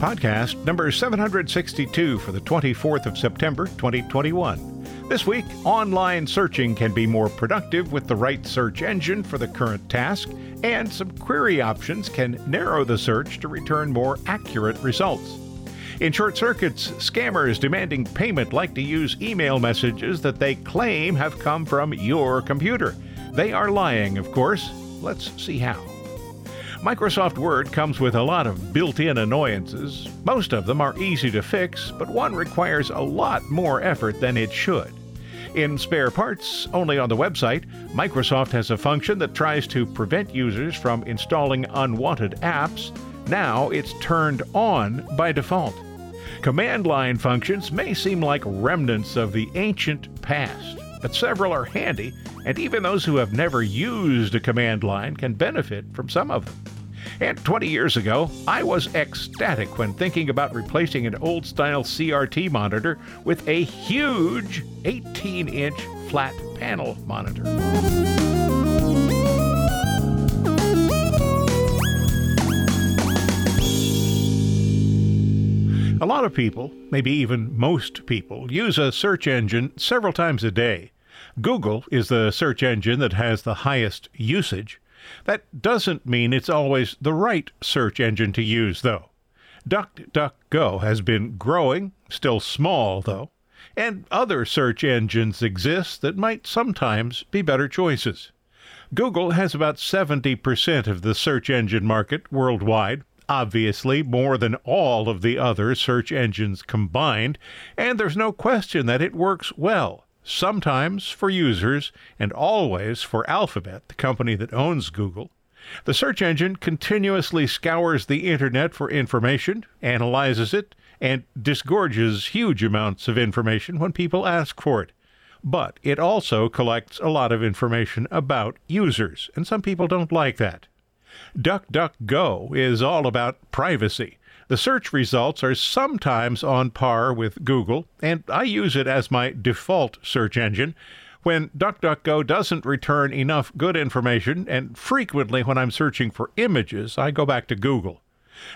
Podcast number 762 for the 24th of September, 2021. This week, online searching can be more productive with the right search engine for the current task, and some query options can narrow the search to return more accurate results. In short circuits, scammers demanding payment like to use email messages that they claim have come from your computer. They are lying, of course. Let's see how. Microsoft Word comes with a lot of built in annoyances. Most of them are easy to fix, but one requires a lot more effort than it should. In spare parts, only on the website, Microsoft has a function that tries to prevent users from installing unwanted apps. Now it's turned on by default. Command line functions may seem like remnants of the ancient past, but several are handy, and even those who have never used a command line can benefit from some of them. And 20 years ago, I was ecstatic when thinking about replacing an old style CRT monitor with a huge 18 inch flat panel monitor. A lot of people, maybe even most people, use a search engine several times a day. Google is the search engine that has the highest usage. That doesn't mean it's always the right search engine to use, though. DuckDuckGo has been growing, still small, though, and other search engines exist that might sometimes be better choices. Google has about 70% of the search engine market worldwide, obviously more than all of the other search engines combined, and there's no question that it works well sometimes for users, and always for Alphabet, the company that owns Google. The search engine continuously scours the internet for information, analyzes it, and disgorges huge amounts of information when people ask for it. But it also collects a lot of information about users, and some people don't like that. DuckDuckGo is all about privacy. The search results are sometimes on par with Google, and I use it as my default search engine. When DuckDuckGo doesn't return enough good information, and frequently when I'm searching for images, I go back to Google.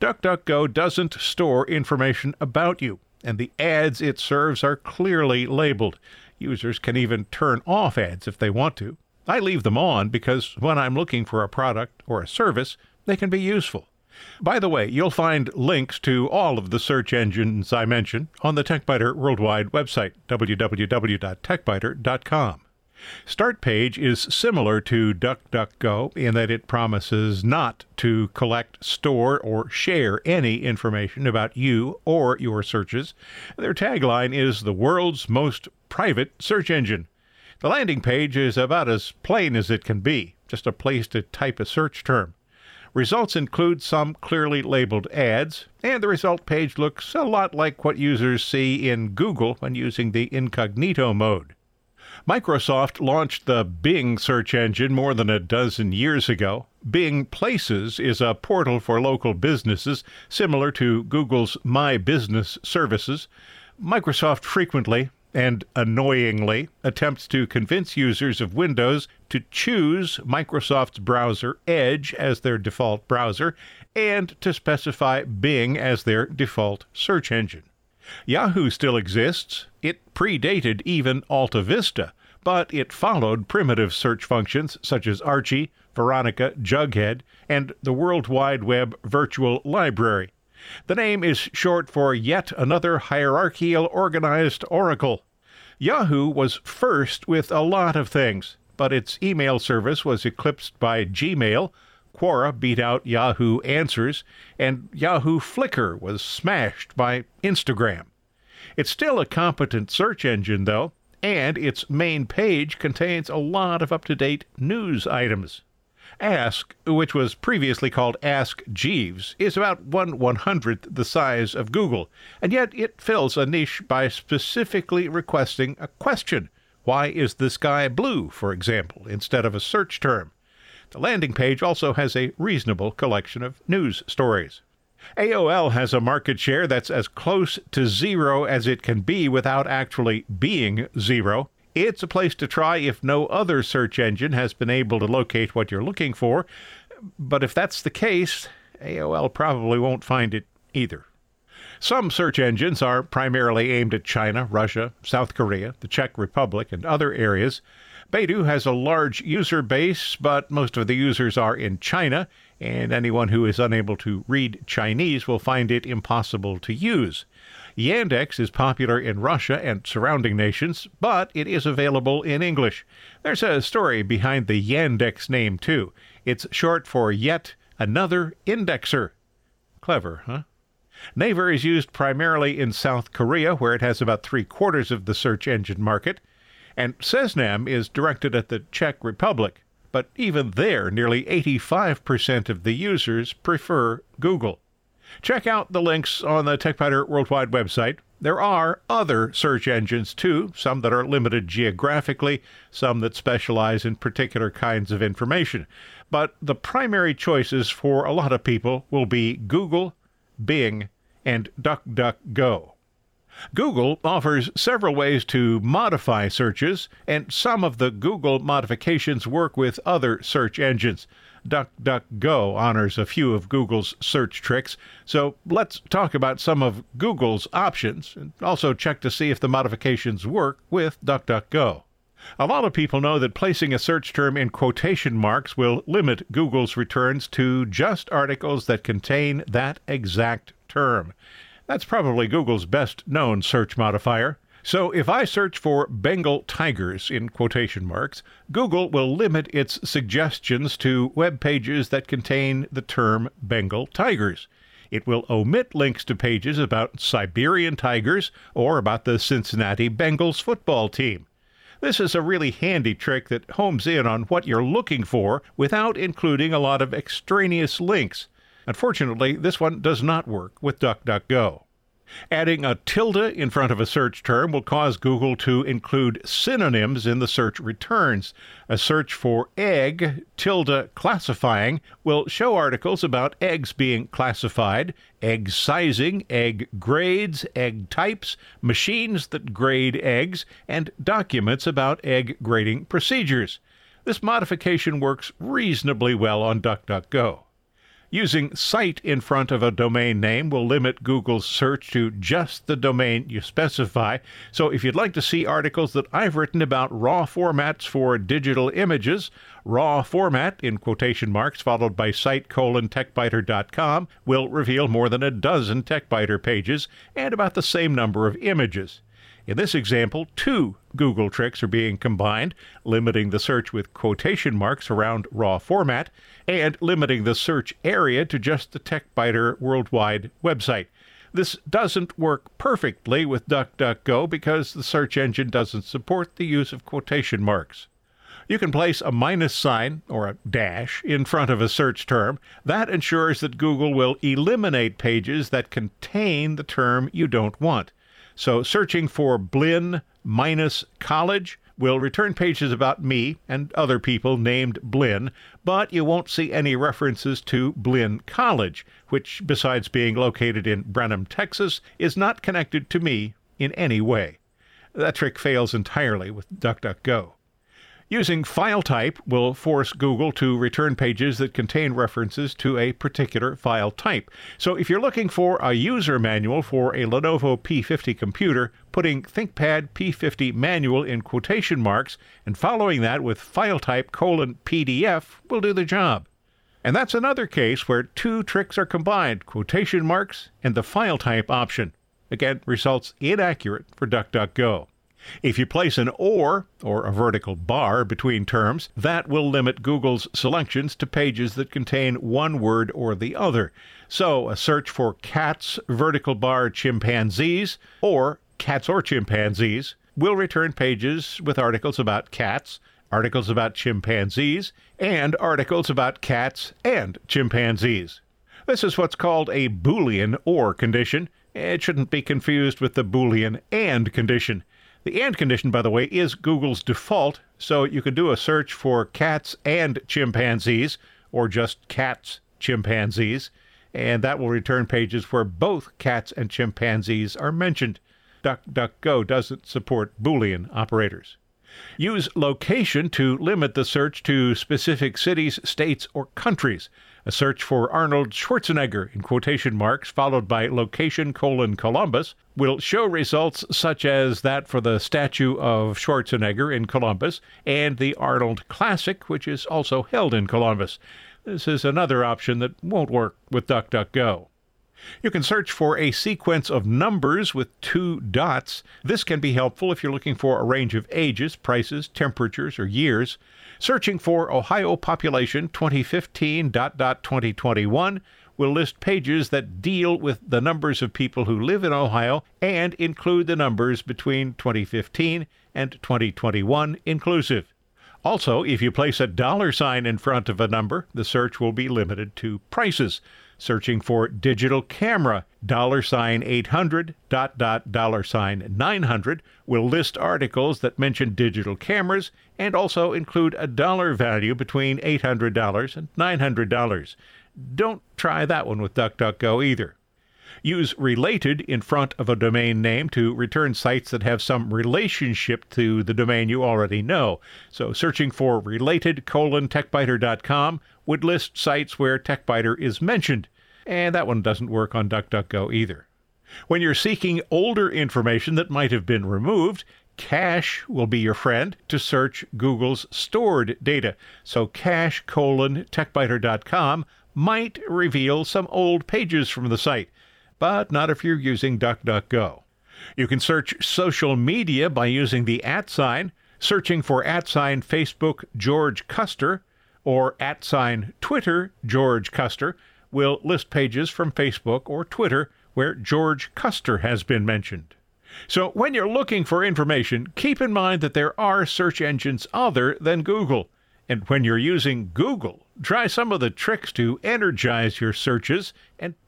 DuckDuckGo doesn't store information about you, and the ads it serves are clearly labeled. Users can even turn off ads if they want to. I leave them on because when I'm looking for a product or a service, they can be useful. By the way, you'll find links to all of the search engines I mentioned on the TechByter Worldwide website, www.techbyter.com. Start page is similar to DuckDuckGo in that it promises not to collect, store, or share any information about you or your searches. Their tagline is the world's most private search engine. The landing page is about as plain as it can be, just a place to type a search term. Results include some clearly labeled ads, and the result page looks a lot like what users see in Google when using the incognito mode. Microsoft launched the Bing search engine more than a dozen years ago. Bing Places is a portal for local businesses similar to Google's My Business services. Microsoft frequently and annoyingly attempts to convince users of Windows to choose Microsoft's browser Edge as their default browser and to specify Bing as their default search engine. Yahoo still exists. It predated even Alta Vista, but it followed primitive search functions such as Archie, Veronica, Jughead, and the World Wide Web Virtual Library. The name is short for yet another hierarchical organized oracle. Yahoo was first with a lot of things, but its email service was eclipsed by Gmail. Quora beat out Yahoo Answers, and Yahoo Flickr was smashed by Instagram. It's still a competent search engine, though, and its main page contains a lot of up to date news items. Ask, which was previously called Ask Jeeves, is about one one hundredth the size of Google, and yet it fills a niche by specifically requesting a question. Why is the sky blue, for example, instead of a search term? The landing page also has a reasonable collection of news stories. AOL has a market share that's as close to zero as it can be without actually being zero. It's a place to try if no other search engine has been able to locate what you're looking for. But if that's the case, AOL probably won't find it either. Some search engines are primarily aimed at China, Russia, South Korea, the Czech Republic, and other areas. Baidu has a large user base, but most of the users are in China, and anyone who is unable to read Chinese will find it impossible to use. Yandex is popular in Russia and surrounding nations, but it is available in English. There's a story behind the Yandex name, too. It's short for Yet Another Indexer. Clever, huh? Naver is used primarily in South Korea, where it has about three quarters of the search engine market, and Seznam is directed at the Czech Republic, but even there, nearly 85% of the users prefer Google. Check out the links on the TechByter Worldwide website. There are other search engines too, some that are limited geographically, some that specialize in particular kinds of information. But the primary choices for a lot of people will be Google, Bing, and DuckDuckGo. Google offers several ways to modify searches, and some of the Google modifications work with other search engines. DuckDuckGo honors a few of Google's search tricks, so let's talk about some of Google's options and also check to see if the modifications work with DuckDuckGo. A lot of people know that placing a search term in quotation marks will limit Google's returns to just articles that contain that exact term. That's probably Google's best known search modifier. So if I search for Bengal tigers in quotation marks, Google will limit its suggestions to web pages that contain the term Bengal tigers. It will omit links to pages about Siberian tigers or about the Cincinnati Bengals football team. This is a really handy trick that homes in on what you're looking for without including a lot of extraneous links. Unfortunately, this one does not work with DuckDuckGo. Adding a tilde in front of a search term will cause Google to include synonyms in the search returns. A search for egg tilde classifying will show articles about eggs being classified, egg sizing, egg grades, egg types, machines that grade eggs, and documents about egg grading procedures. This modification works reasonably well on DuckDuckGo. Using site in front of a domain name will limit Google's search to just the domain you specify. So if you'd like to see articles that I've written about raw formats for digital images, raw format in quotation marks followed by site colon techbyter.com will reveal more than a dozen techbyter pages and about the same number of images. In this example, two Google tricks are being combined, limiting the search with quotation marks around raw format and limiting the search area to just the TechByter worldwide website. This doesn't work perfectly with DuckDuckGo because the search engine doesn't support the use of quotation marks. You can place a minus sign or a dash in front of a search term. That ensures that Google will eliminate pages that contain the term you don't want. So searching for Blinn minus college will return pages about me and other people named Blinn, but you won't see any references to Blinn College, which, besides being located in Brenham, Texas, is not connected to me in any way. That trick fails entirely with DuckDuckGo. Using file type will force Google to return pages that contain references to a particular file type. So if you're looking for a user manual for a Lenovo P50 computer, putting ThinkPad P50 manual in quotation marks and following that with file type colon PDF will do the job. And that's another case where two tricks are combined quotation marks and the file type option. Again, results inaccurate for DuckDuckGo. If you place an or, or a vertical bar, between terms, that will limit Google's selections to pages that contain one word or the other. So, a search for cats, vertical bar, chimpanzees, or cats or chimpanzees will return pages with articles about cats, articles about chimpanzees, and articles about cats and chimpanzees. This is what's called a Boolean OR condition. It shouldn't be confused with the Boolean AND condition. The AND condition, by the way, is Google's default, so you can do a search for cats and chimpanzees, or just cats chimpanzees, and that will return pages where both cats and chimpanzees are mentioned. DuckDuckGo doesn't support Boolean operators. Use location to limit the search to specific cities, states, or countries. A search for Arnold Schwarzenegger in quotation marks followed by location colon Columbus will show results such as that for the statue of Schwarzenegger in Columbus and the Arnold Classic, which is also held in Columbus. This is another option that won't work with DuckDuckGo. You can search for a sequence of numbers with two dots. This can be helpful if you're looking for a range of ages, prices, temperatures, or years. Searching for Ohio population 2015 dot dot 2021 will list pages that deal with the numbers of people who live in Ohio and include the numbers between 2015 and 2021 inclusive. Also, if you place a dollar sign in front of a number, the search will be limited to prices searching for digital camera dollar sign 800 dot dot dollar sign 900 will list articles that mention digital cameras and also include a dollar value between $800 and $900 don't try that one with duckduckgo either Use related in front of a domain name to return sites that have some relationship to the domain you already know. So searching for related colon techbyter.com would list sites where TechByter is mentioned. And that one doesn't work on DuckDuckGo either. When you're seeking older information that might have been removed, cache will be your friend to search Google's stored data. So cache colon techbyter.com might reveal some old pages from the site but not if you're using DuckDuckGo. You can search social media by using the at sign, searching for at sign Facebook George Custer or at sign Twitter George Custer will list pages from Facebook or Twitter where George Custer has been mentioned. So when you're looking for information, keep in mind that there are search engines other than Google. And when you're using Google, try some of the tricks to energize your searches and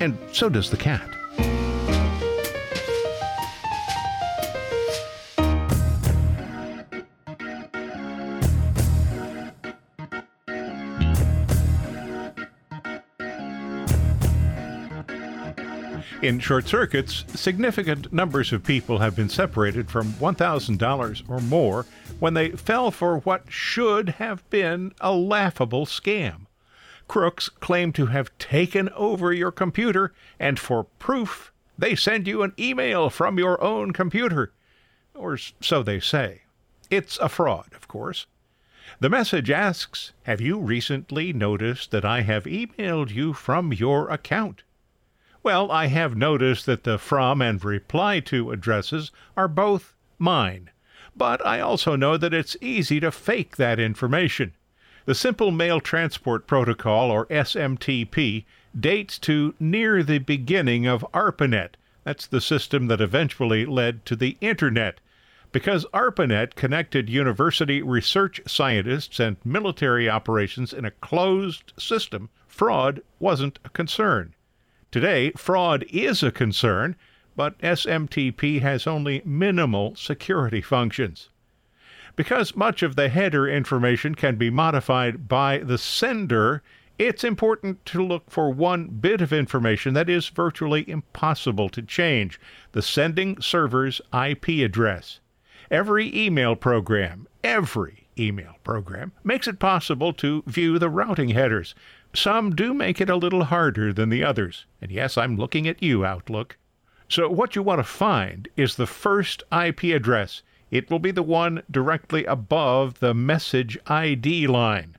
and so does the cat. In short circuits, significant numbers of people have been separated from $1,000 or more when they fell for what should have been a laughable scam crooks claim to have taken over your computer, and for proof, they send you an email from your own computer. Or so they say. It's a fraud, of course. The message asks Have you recently noticed that I have emailed you from your account? Well, I have noticed that the from and reply to addresses are both mine, but I also know that it's easy to fake that information. The Simple Mail Transport Protocol, or SMTP, dates to near the beginning of ARPANET. That's the system that eventually led to the Internet. Because ARPANET connected university research scientists and military operations in a closed system, fraud wasn't a concern. Today, fraud is a concern, but SMTP has only minimal security functions. Because much of the header information can be modified by the sender, it's important to look for one bit of information that is virtually impossible to change the sending server's IP address. Every email program, every email program, makes it possible to view the routing headers. Some do make it a little harder than the others. And yes, I'm looking at you, Outlook. So, what you want to find is the first IP address It will be the one directly above the message ID line.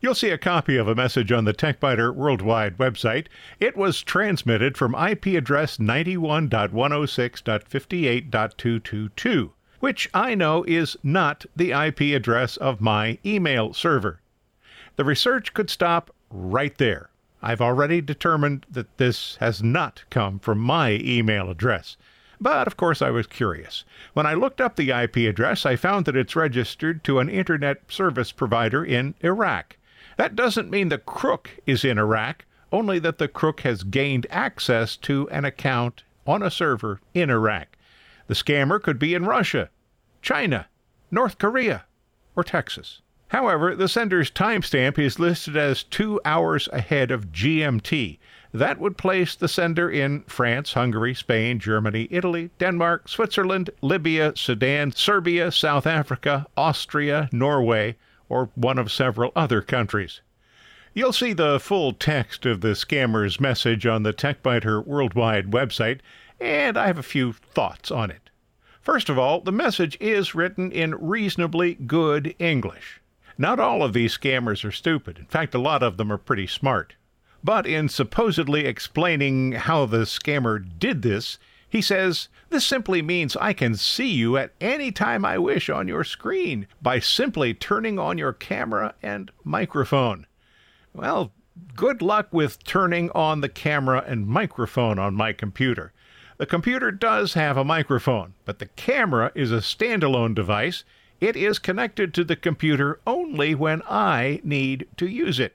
You'll see a copy of a message on the TechByter Worldwide website. It was transmitted from IP address 91.106.58.222, which I know is not the IP address of my email server. The research could stop right there. I've already determined that this has not come from my email address. But of course, I was curious. When I looked up the IP address, I found that it's registered to an internet service provider in Iraq. That doesn't mean the crook is in Iraq, only that the crook has gained access to an account on a server in Iraq. The scammer could be in Russia, China, North Korea, or Texas. However, the sender's timestamp is listed as two hours ahead of GMT. That would place the sender in France, Hungary, Spain, Germany, Italy, Denmark, Switzerland, Libya, Sudan, Serbia, South Africa, Austria, Norway, or one of several other countries. You'll see the full text of the scammer's message on the TechByter Worldwide website, and I have a few thoughts on it. First of all, the message is written in reasonably good English. Not all of these scammers are stupid. In fact, a lot of them are pretty smart. But in supposedly explaining how the scammer did this, he says, This simply means I can see you at any time I wish on your screen by simply turning on your camera and microphone. Well, good luck with turning on the camera and microphone on my computer. The computer does have a microphone, but the camera is a standalone device. It is connected to the computer only when I need to use it.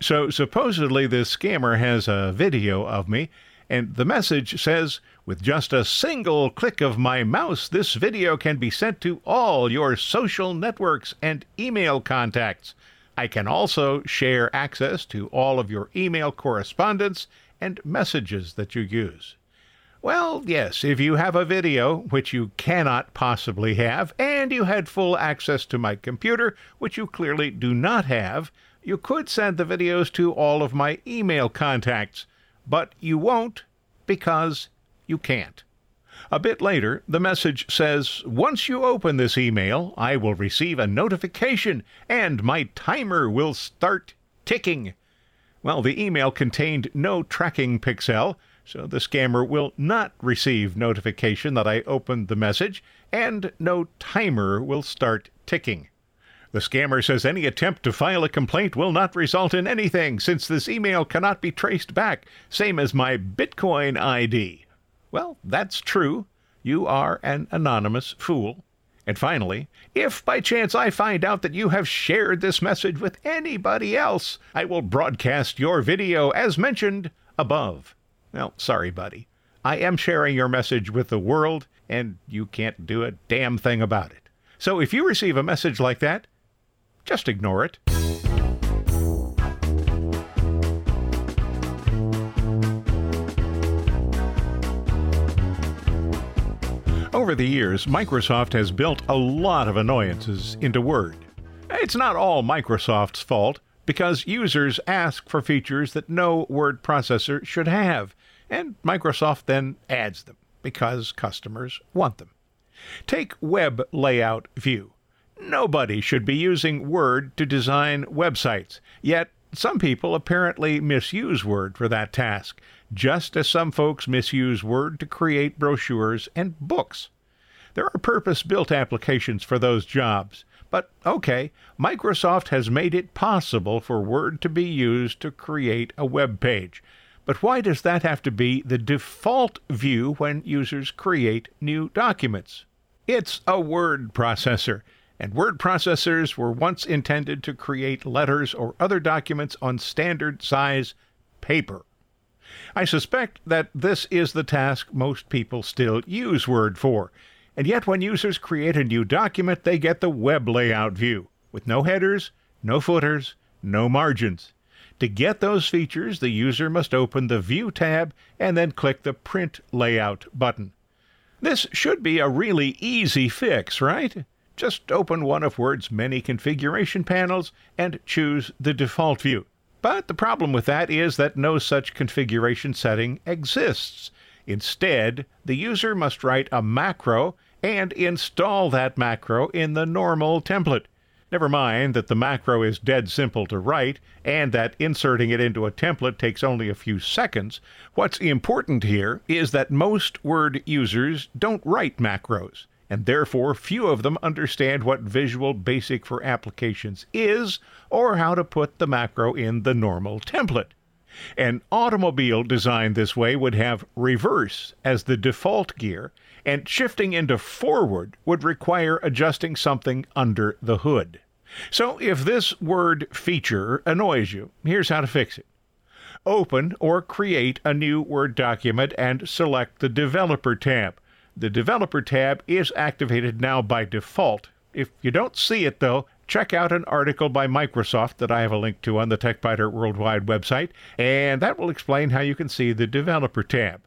So supposedly this scammer has a video of me and the message says, with just a single click of my mouse, this video can be sent to all your social networks and email contacts. I can also share access to all of your email correspondence and messages that you use. Well, yes, if you have a video, which you cannot possibly have, and you had full access to my computer, which you clearly do not have, you could send the videos to all of my email contacts but you won't because you can't. A bit later, the message says, Once you open this email, I will receive a notification and my timer will start ticking. Well, the email contained no tracking pixel, so the scammer will not receive notification that I opened the message, and no timer will start ticking. The scammer says any attempt to file a complaint will not result in anything since this email cannot be traced back, same as my Bitcoin ID. Well, that's true. You are an anonymous fool. And finally, if by chance I find out that you have shared this message with anybody else, I will broadcast your video as mentioned above. Well, sorry, buddy. I am sharing your message with the world, and you can't do a damn thing about it. So if you receive a message like that, just ignore it. Over the years, Microsoft has built a lot of annoyances into Word. It's not all Microsoft's fault, because users ask for features that no word processor should have, and Microsoft then adds them because customers want them. Take Web Layout View. Nobody should be using Word to design websites, yet some people apparently misuse Word for that task, just as some folks misuse Word to create brochures and books. There are purpose built applications for those jobs, but okay, Microsoft has made it possible for Word to be used to create a web page. But why does that have to be the default view when users create new documents? It's a word processor and word processors were once intended to create letters or other documents on standard size paper. I suspect that this is the task most people still use Word for, and yet when users create a new document, they get the web layout view, with no headers, no footers, no margins. To get those features, the user must open the View tab and then click the Print Layout button. This should be a really easy fix, right? Just open one of Word's many configuration panels and choose the default view. But the problem with that is that no such configuration setting exists. Instead, the user must write a macro and install that macro in the normal template. Never mind that the macro is dead simple to write and that inserting it into a template takes only a few seconds. What's important here is that most Word users don't write macros, and therefore few of them understand what Visual Basic for Applications is or how to put the macro in the normal template. An automobile designed this way would have reverse as the default gear, and shifting into forward would require adjusting something under the hood. So if this word feature annoys you, here's how to fix it. Open or create a new Word document and select the Developer tab. The Developer tab is activated now by default. If you don't see it though, check out an article by Microsoft that I have a link to on the TechByter Worldwide website, and that will explain how you can see the Developer tab.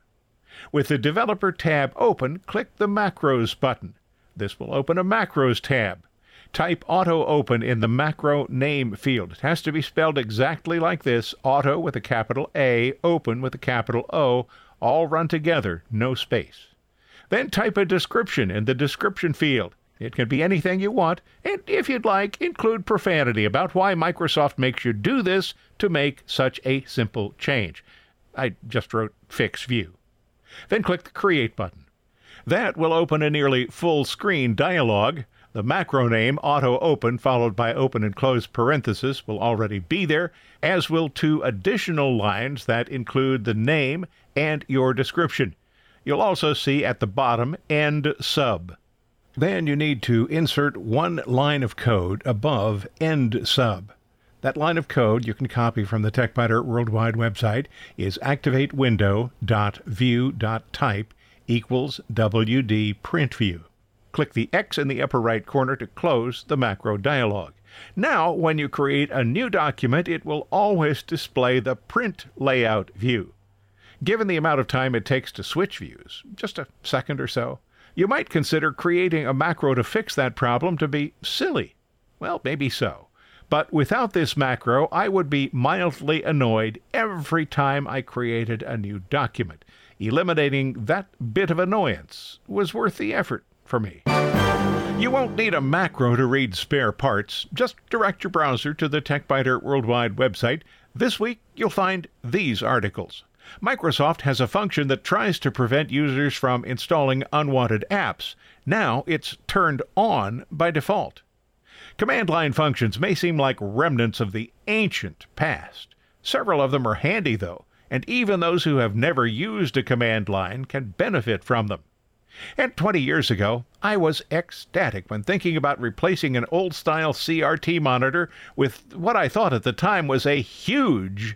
With the Developer tab open, click the Macros button. This will open a Macros tab. Type Auto Open in the macro name field. It has to be spelled exactly like this Auto with a capital A, Open with a capital O, all run together, no space. Then type a description in the description field. It can be anything you want, and if you'd like, include profanity about why Microsoft makes you do this to make such a simple change. I just wrote Fix View. Then click the Create button. That will open a nearly full screen dialog. The macro name auto open followed by open and close parenthesis will already be there, as will two additional lines that include the name and your description. You'll also see at the bottom end sub. Then you need to insert one line of code above end sub. That line of code you can copy from the TechByter Worldwide website is activatewindow.view.type equals WD print view. Click the X in the upper right corner to close the macro dialog. Now, when you create a new document, it will always display the print layout view. Given the amount of time it takes to switch views, just a second or so, you might consider creating a macro to fix that problem to be silly. Well, maybe so. But without this macro, I would be mildly annoyed every time I created a new document. Eliminating that bit of annoyance was worth the effort for me. You won't need a macro to read spare parts. Just direct your browser to the TechByter Worldwide website. This week, you'll find these articles. Microsoft has a function that tries to prevent users from installing unwanted apps. Now it's turned on by default. Command line functions may seem like remnants of the ancient past. Several of them are handy, though, and even those who have never used a command line can benefit from them. And 20 years ago, I was ecstatic when thinking about replacing an old style CRT monitor with what I thought at the time was a huge